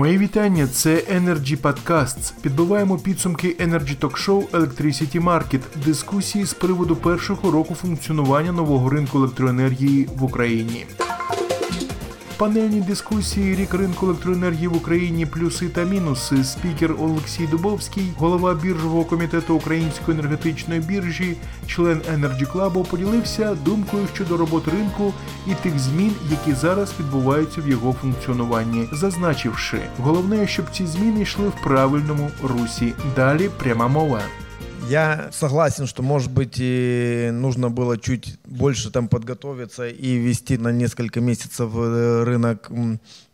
Мої вітання. Це Energy Podcasts. Підбиваємо підсумки Energy Talk Show Electricity Market, дискусії з приводу першого року функціонування нового ринку електроенергії в Україні. Панельні дискусії рік ринку електроенергії в Україні плюси та мінуси. Спікер Олексій Дубовський, голова біржового комітету Української енергетичної біржі, член Energy Club, поділився думкою щодо роботи ринку і тих змін, які зараз відбуваються в його функціонуванні, зазначивши, головне, щоб ці зміни йшли в правильному русі. Далі пряма мова. Я согласен, что, может быть, и нужно было чуть больше там подготовиться и вести на несколько месяцев э, рынок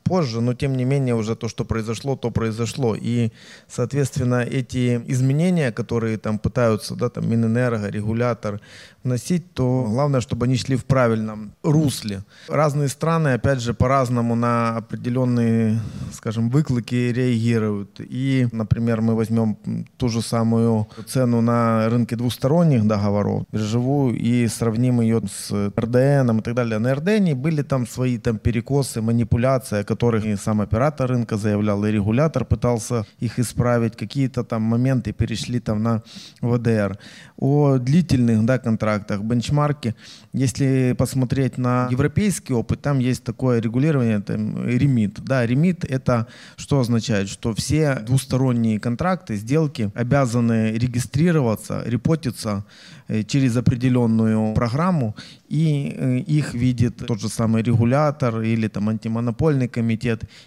позже, но тем не менее уже то, что произошло, то произошло. И, соответственно, эти изменения, которые там пытаются, да, там Минэнерго, регулятор вносить, то главное, чтобы они шли в правильном русле. Разные страны, опять же, по-разному на определенные, скажем, выклики реагируют. И, например, мы возьмем ту же самую цену на рынке двусторонних договоров, биржевую, и сравним ее с РДН и так далее. На РДН были там свои там перекосы, манипуляции, которых и сам оператор рынка заявлял, и регулятор пытался их исправить, какие-то там моменты перешли там на ВДР. О длительных да, контрактах, бенчмарке, если посмотреть на европейский опыт, там есть такое регулирование, там, ремит. Да, ремит это что означает? Что все двусторонние контракты, сделки обязаны регистрироваться, репотиться э, через определенную программу, и э, их видит тот же самый регулятор или там антимонопольный комитет.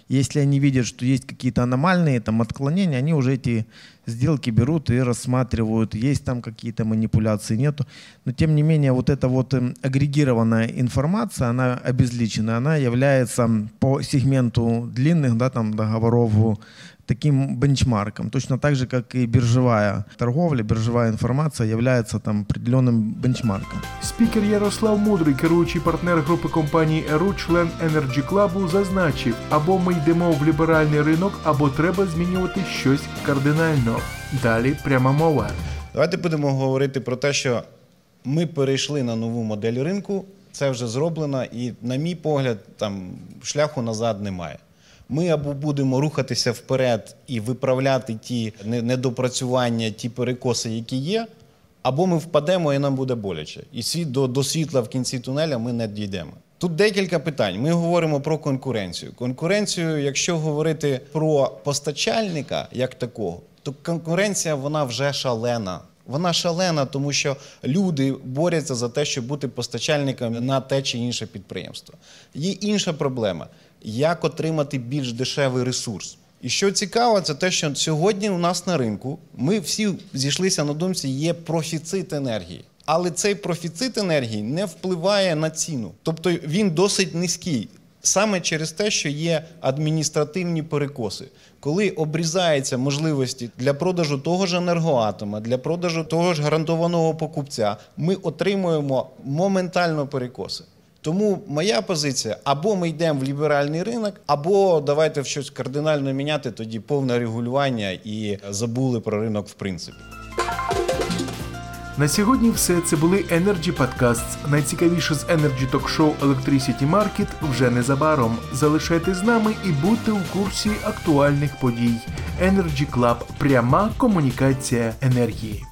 Если они видят, что есть какие-то аномальные там отклонения, они уже эти сделки берут и рассматривают, есть там какие-то манипуляции, нету. Но тем не менее вот эта вот эм, агрегированная информация, она обезличена, она является по сегменту длинных да, там, договоров таким бенчмарком. Точно так же, как и биржевая торговля, биржевая информация является там определенным бенчмарком. Спікер Ярослав Мудрий, керуючий партнер групи компанії ЕРУ, член Energy Club, зазначив, або ми йдемо в ліберальний ринок, або треба змінювати щось кардинально. Далі пряма мова. Давайте будемо говорити про те, що ми перейшли на нову модель ринку. Це вже зроблено, і, на мій погляд, там шляху назад немає. Ми або будемо рухатися вперед і виправляти ті недопрацювання, ті перекоси, які є, або ми впадемо і нам буде боляче. І світ до, до світла в кінці тунеля ми не дійдемо. Тут декілька питань. Ми говоримо про конкуренцію. Конкуренцію, якщо говорити про постачальника як такого, то конкуренція вона вже шалена. Вона шалена, тому що люди борються за те, щоб бути постачальниками на те чи інше підприємство. Є інша проблема як отримати більш дешевий ресурс. І що цікаво, це те, що сьогодні у нас на ринку ми всі зійшлися на думці, є профіцит енергії. Але цей профіцит енергії не впливає на ціну. Тобто він досить низький. Саме через те, що є адміністративні перекоси, коли обрізаються можливості для продажу того ж енергоатома, для продажу того ж гарантованого покупця, ми отримуємо моментально перекоси. Тому моя позиція: або ми йдемо в ліберальний ринок, або давайте щось кардинально міняти, тоді повне регулювання і забули про ринок в принципі. На сьогодні все це були Energy Podcasts. Найцікавіше з Energy Talk Show Electricity Market вже незабаром. Залишайтесь з нами і будьте у курсі актуальних подій. Energy Club – пряма комунікація енергії.